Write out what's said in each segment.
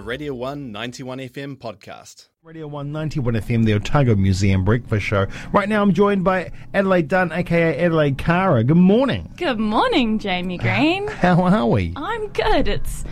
a Radio 1 91 FM podcast. Radio 191 FM, the Otago Museum Breakfast Show. Right now I'm joined by Adelaide Dunn, aka Adelaide Cara. Good morning. Good morning, Jamie Green. How are we? I'm good. It's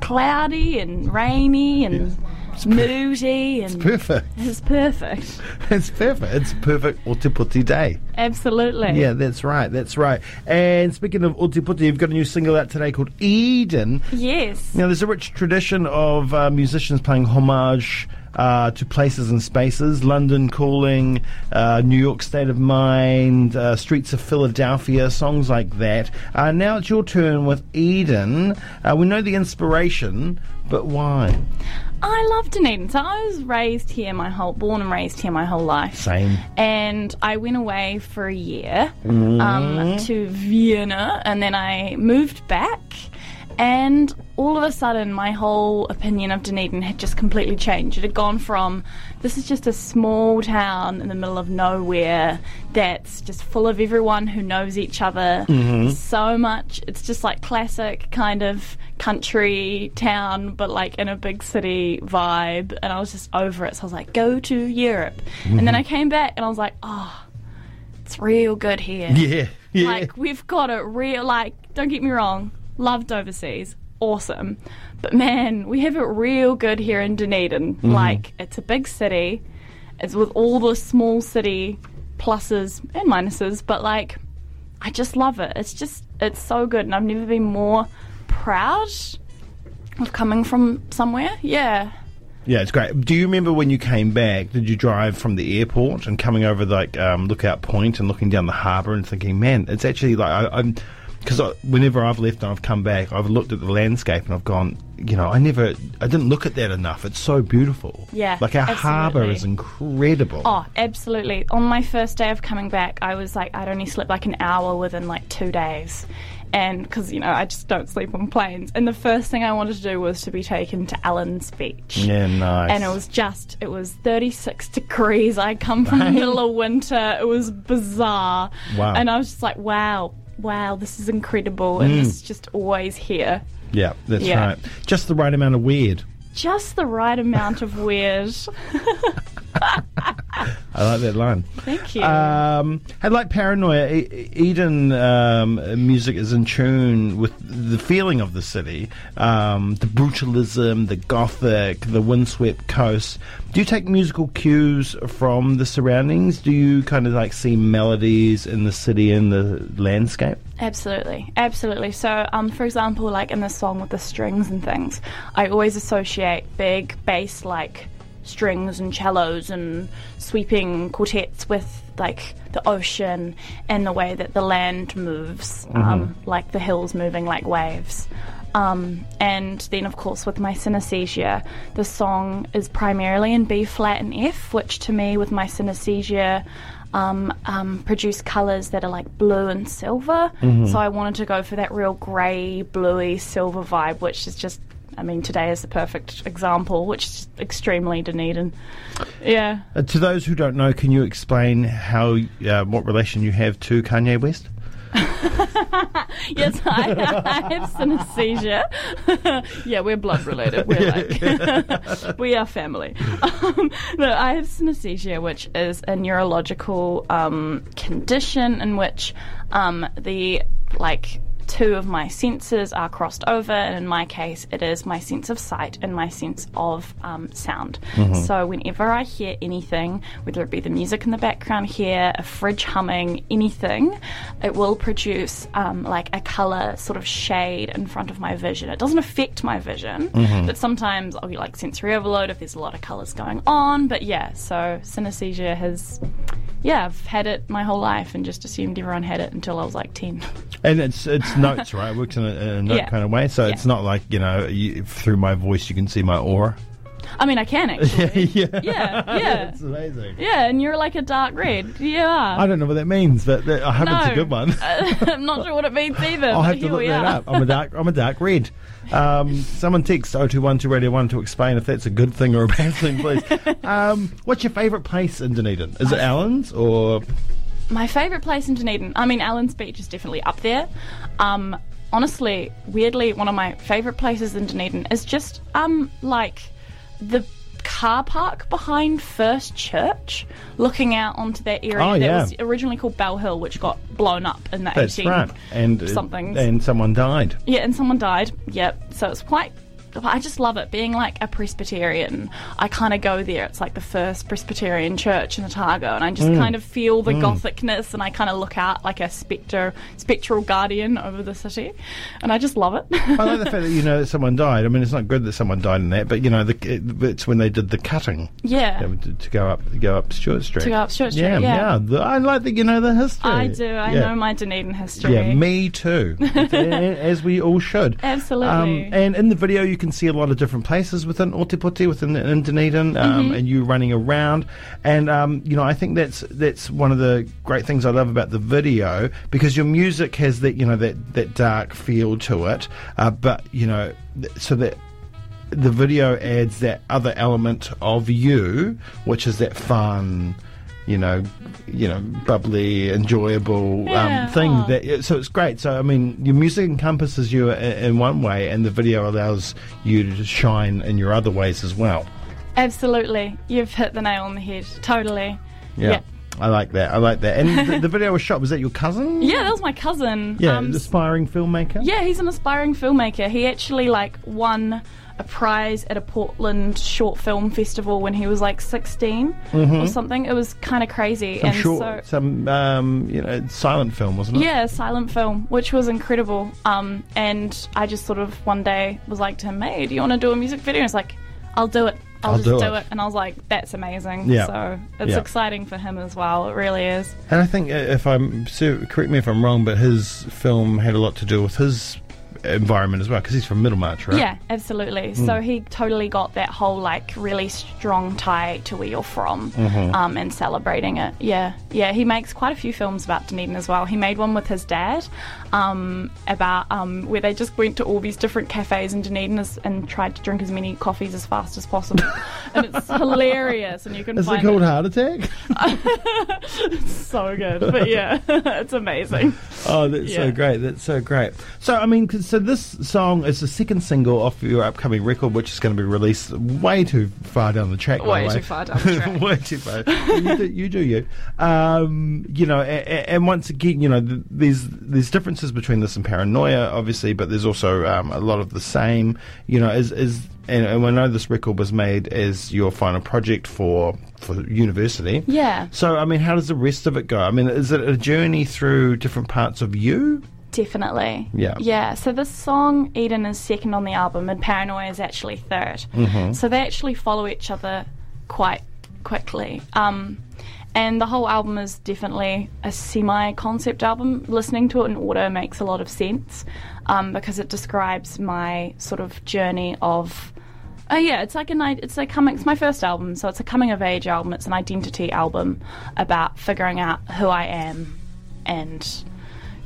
cloudy and rainy and moody and it's Perfect. it's perfect. It's perfect. It's perfect Oti day. Absolutely. Yeah, that's right. That's right. And speaking of Oti you've got a new single out today called Eden. Yes. Now, there's a rich tradition of uh, musicians paying homage uh, to places and spaces. London Calling, uh, New York State of Mind, uh, Streets of Philadelphia, songs like that. Uh, now it's your turn with Eden. Uh, we know the inspiration, but why? I love Dunedin. So I was raised here my whole, born and raised here my whole life. Same. And I went away for a year Mm-hmm. um, to Vienna, and then I moved back. And all of a sudden, my whole opinion of Dunedin had just completely changed. It had gone from this is just a small town in the middle of nowhere that's just full of everyone who knows each other mm-hmm. so much. It's just like classic kind of country town, but like in a big city vibe. And I was just over it. So I was like, go to Europe. And then mm-hmm. I came back and I was like, oh, it's real good here. Yeah. Yeah. Like we've got it real. Like don't get me wrong, loved overseas, awesome, but man, we have it real good here in Dunedin. Mm-hmm. Like it's a big city, it's with all the small city pluses and minuses, but like I just love it. It's just it's so good, and I've never been more proud of coming from somewhere. Yeah. Yeah, it's great. Do you remember when you came back? Did you drive from the airport and coming over like um, Lookout Point and looking down the harbour and thinking, man, it's actually like I, I'm because whenever I've left and I've come back, I've looked at the landscape and I've gone, you know, I never, I didn't look at that enough. It's so beautiful. Yeah, like our harbour is incredible. Oh, absolutely. On my first day of coming back, I was like, I'd only slept like an hour within like two days. And because, you know, I just don't sleep on planes. And the first thing I wanted to do was to be taken to Allans Beach. Yeah, nice. And it was just, it was 36 degrees. I come from the middle of winter. It was bizarre. Wow. And I was just like, wow, wow, this is incredible. Mm. And this is just always here. yeah, that's Yeah. right. Just the right amount of weird. Just the right amount of weird. I like that line. Thank you. Um, and like Paranoia, E- Eden um, music is in tune with the feeling of the city, um, the brutalism, the gothic, the windswept coast. Do you take musical cues from the surroundings? Do you kind of like see melodies in the city and the landscape? Absolutely, absolutely. So, um, for example, like in the song with the strings and things, I always associate big bass like strings and cellos and sweeping quartets with like the ocean and the way that the land moves, um, like the hills moving like waves. Um, and then, of course, with my synesthesia, the song is primarily in B flat and F, which to me, with my synesthesia, um, um, produce colours that are like blue and silver. So I wanted to go for that real grey, bluey, silver vibe, which is just, I mean, today is the perfect example, which is extremely Dunedin. Yeah. Uh, to those who don't know, can you explain how uh, what relation you have to Kanye West? Yes, I, I have synesthesia. yeah, we're blood related. We're like, we are family. Um, no, I have synesthesia, which is a neurological um, condition in which um, the like two of my senses are crossed over, and in my case, it is my sense of sight and my sense of um, sound. So, whenever I hear anything, whether it be the music in the background here, a fridge humming, anything, it will produce um, like a color sort of shade in front of my vision. It doesn't affect my vision, but sometimes I'll be like sensory overload if there's a lot of colors going on. But yeah, so synesthesia has. Yeah, I've had it my whole life and just assumed everyone had it until I was like 10. And it's it's notes, right? It works in a, in a note Yeah. kind of way. So it's not like you know you, through my voice you can see my aura. I mean, I can actually. yeah, Yeah, yeah. it's amazing. Yeah, and you're like a dark red. Yeah. I don't know what that means, but that, I hope it's a good one. I'm not sure what it means either. I'll have to look that up. I'm a dark. I'm a dark red. Um, someone text 0212 to Radio One to explain if that's a good thing or a bad thing, please. um, what's your favourite place in Dunedin? Is it Allans or My favourite place in Dunedin, I mean, Allans Beach is definitely up there. Um, honestly, weirdly, one of my favourite places in Dunedin is just um like the car park behind First Church, looking out onto that area Oh, that yeah. was originally called Bell Hill, which got blown up in the That's 18 right. And uh, something. and someone died. yeah, and someone died. Yep. So it's quite. I just love it. Being like a Presbyterian, I kind of go there. It's like the first Presbyterian church in Otago, and I just Mm. kind of feel the gothicness, and I kind of look out like a spectre, spectral guardian over the city, and I just love it. I like the fact that you know that someone died. I mean, it's not good that someone died in that, but you know, the, it, it's when they did the cutting yeah. you know, to, to go up to go up Stuart Street. To go up Stuart Street, Yeah, yeah. The, I like that you know the history. I do. I Yeah. know my Dunedin history. Yeah, me too. As we all should. Absolutely. Um, and in the video, you can see a lot of different places within Ōtepoti, within in Dunedin, um, Mm-hmm. and you running around. And um, you know, I think that's that's one of the great things I love about the video because your music has that you know that that dark feel to it, uh, but you know, th- so that the video adds that other element of you, which is that fun, you know, you know, bubbly, enjoyable Yeah, um, thing. aw. That so it's great. So I mean, your music encompasses you in, in one way, and the video allows you to shine in your other ways as well. Absolutely. You've hit the nail on the head. Totally. Yeah. Yeah. I like that. I like that. And the, the video was shot. Was that your cousin? Yeah, that was my cousin. Yeah, Um, aspiring filmmaker. Yeah, he's an aspiring filmmaker. He actually like won a prize at a Portland short film festival when he was like 16 or something. It was kind of crazy. Mm-hmm. Some and short, so some um, you know, silent film, wasn't it? yeah, silent film, which was incredible. Um, and I just sort of one day was like to him, "Hey, do you want to do a music video?" And he's like, "I'll do it. I'll, I'll just do do, it." it. And I was like, "That's amazing." Yeah. So it's Yeah. exciting for him as well. It really is. And I think uh, if I'm correct me if I'm wrong, but his film had a lot to do with his environment as well because he's from Middlemarch, right? Yeah, absolutely. Hmm. So he totally got that whole like really strong tie to where you're from Mm-hmm. um, and celebrating it. Yeah, yeah. He makes quite a few films about Dunedin as well. He made one with his dad um, about um, where they just went to all these different cafes in Dunedin as, and tried to drink as many coffees as fast as possible. and it's hilarious. And you can Is it find called Heart Attack? it's so good. But yeah, it's amazing. Oh, that's so great. That's so great. So, I mean, 'cause- so this song is the second single off your upcoming record, which is going to be released way too far down the track. Way the way. too far down the track. way too far. you, do, you do you. Um, you know, and, and once again, you know, there's there's differences between this and Paranoia, obviously, but there's also um, a lot of the same. You know, is is and, and I know this record was made as your final project for for university. Yeah. So, I mean, how does the rest of it go? I mean, is it a journey through different parts of you? Definitely. Yeah. Yeah. So this song, Eden, is second on the album, and Paranoia is actually 3rd Mm-hmm. So they actually follow each other quite quickly. Um, and the whole album is definitely a semi concept album. Listening to it in order makes a lot of sense um, because it describes my sort of journey of. Oh yeah, it's like a i- it's a coming. It's my first album, so it's a coming of age album. It's an identity album about figuring out who I am, and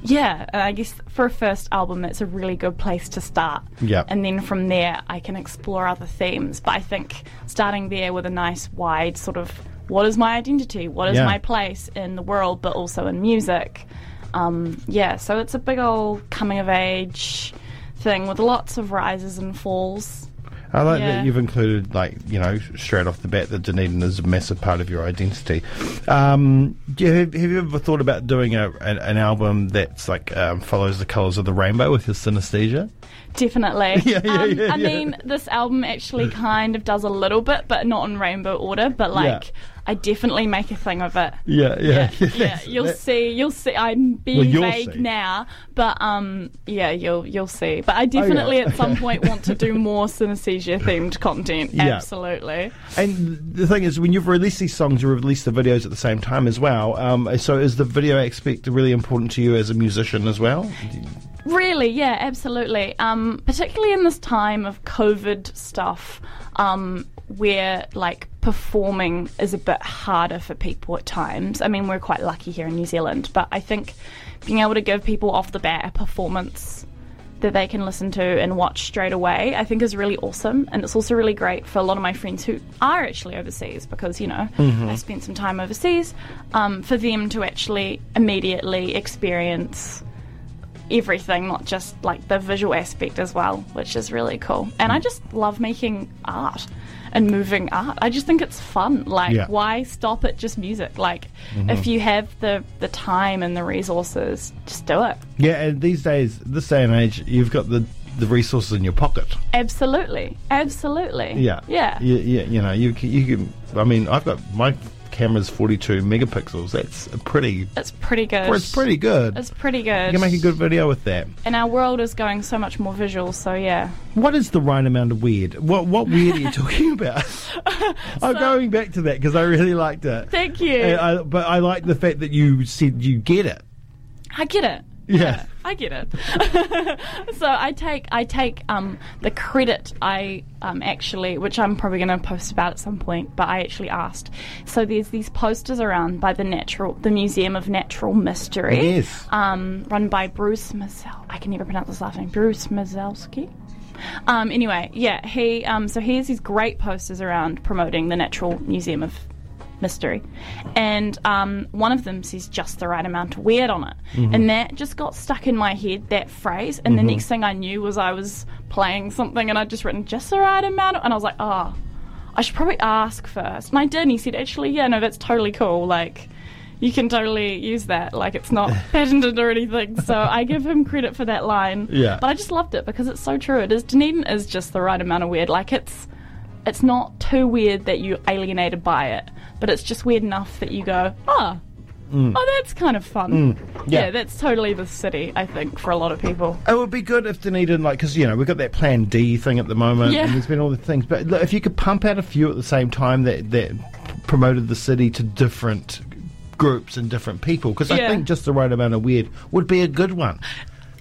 yeah, and I guess for a first album, it's a really good place to start. Yep. And then from there, I can explore other themes. But I think starting there with a nice, wide sort of what is my identity? What is Yeah. my place in the world, but also in music? Um, yeah, so it's a big old coming of age thing with lots of rises and falls. I like Yeah. that you've included, like, you know, straight off the bat, that Dunedin is a massive part of your identity. Um, do you, have, have you ever thought about doing a, an, an album that's like um, follows the colours of the rainbow with your synesthesia? Definitely. Yeah, yeah, um, yeah, I yeah. mean, this album actually kind of does a little bit, but not in rainbow order. But like, Yeah. I definitely make a thing of it. Yeah, yeah, yeah, That's- you'll that- see. You'll see. I'm being Well, vague see. now, but um, yeah, you'll you'll see. But I definitely at some point want to do more synesthesia themed content. Yeah. Absolutely. And the thing is, when you've released these songs, you release the videos at the same time as well. Um, so is the video aspect really important to you as a musician as well? Really, yeah, absolutely. Um, particularly in this time of COVID stuff, um, where like performing is a bit harder for people at times. I mean, we're quite lucky here in New Zealand, but I think being able to give people off the bat a performance that they can listen to and watch straight away, I think is really awesome. And it's also really great for a lot of my friends who are actually overseas because, you know, I spent some time overseas, um, for them to actually immediately experience everything, not just like the visual aspect as well, which is really cool. And I just love making art and moving art. I just think it's fun. Like, Yeah. why stop at just music? Like, if mm-hmm. you have the the time and the resources, just do it. Yeah, and these days, this day and age, you've got the the resources in your pocket. Absolutely, absolutely. Yeah, yeah. You, you, you know, you you can. I mean, I've got my camera's forty two megapixels. That's pretty. It's pretty good. It's pretty good. It's pretty good. you can make a good video with that. and our world is going so much more visual. So yeah, What is the right amount of weird? What what weird are you talking about? I'm going back to that because I really liked it. thank you. I, but I like the fact that you said you get it. I get it. Yeah. I get it. so I take I take um, the credit I um, actually, which I'm probably going to post about at some point, but I actually asked. So there's these posters around by the natural, the Museum of Natural Mystery, Yes. um, run by Bruce Mazel. I can never pronounce his last name. Bruce Mahalski. Um, anyway, yeah, he um, so he has these great posters around promoting the Natural Museum of Mystery, and um, one of them says just the right amount of weird on it, and that just got stuck in my head that phrase. And the next thing I knew was I was playing something, and I'd just written just the right amount, of, and I was like, oh, I should probably ask first. And I did, and he said, actually, yeah, no, that's totally cool. Like, you can totally use that. Like, it's not patented or anything. So I give him credit for that line. Yeah. But I just loved it because it's so true. It is Dunedin is just the right amount of weird. Like, it's it's not too weird that you're alienated by it, but it's just weird enough that you go, oh, oh, that's kind of fun. Mm. Yeah. yeah, that's totally the city. I think for a lot of people. It would be good if Dunedin, like, because you know we've got that Plan D thing at the moment, Yeah. and there's been all the things. But look, if you could pump out a few at the same time that that promoted the city to different groups and different people, because I think just the right amount of weird would be a good one.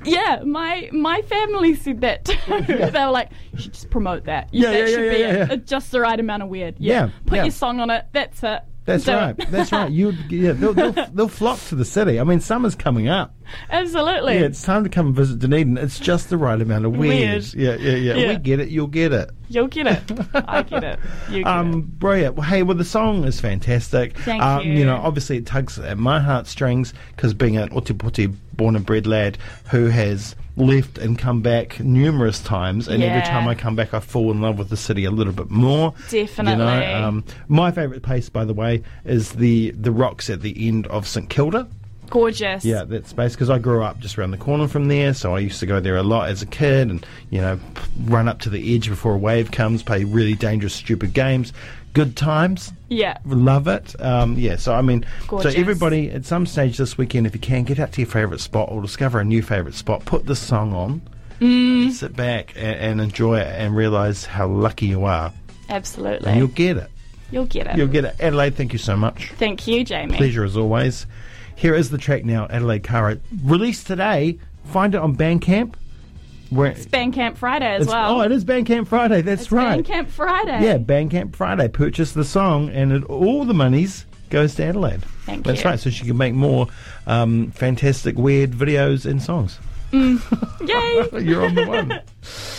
Yeah, my my family said that too. they were like, "You should just promote that. Yeah, that yeah, should yeah, be yeah, yeah. Just the right amount of weird. Yeah, Yeah, put yeah. your song on it. That's it. That's Do right. it. That's right. You, yeah, they'll, they'll, they'll flock to the city. I mean, summer's coming up. Absolutely. Yeah, it's time to come and visit Dunedin. It's just the right amount of weird. Weird. Yeah, yeah, yeah, Yeah. We get it. You'll get it. You'll get it. I get it. You get Um, it. brilliant. Well, hey, well, the song is fantastic. Thank um, you. know, obviously it tugs at my heartstrings because being an Ōtepoti born and bred lad who has left and come back numerous times, and every time I come back, I fall in love with the city a little bit more. Definitely. You know, um, my favourite place, by the way, is the the rocks at the end of St Kilda. Gorgeous. Yeah, that space because I grew up just around the corner from there, so I used to go there a lot as a kid, and you know, run up to the edge before a wave comes, play really dangerous, stupid games. Good times, Yeah. love it. Um, yeah, so I mean, Gorgeous. so everybody at some stage this weekend, if you can, get out to your favourite spot or discover a new favourite spot. Put this song on, Mm. sit back and, and enjoy it, and realise how lucky you are, Absolutely. and you'll get it. You'll get it. You'll get it. Adelaide, thank you so much. Thank you, Jamie. Pleasure as always. Here is the track now, Adelaide Cara. Released today. Find it on Bandcamp. Where It's Bandcamp Friday as well. Oh, it is Bandcamp Friday. That's It's right. Bandcamp Friday. Yeah, Bandcamp Friday. Purchase the song, and it, all the monies goes to Adelaide. Thank That's you. right. So she can make more um, fantastic, weird videos and songs. Yay. You're on the one.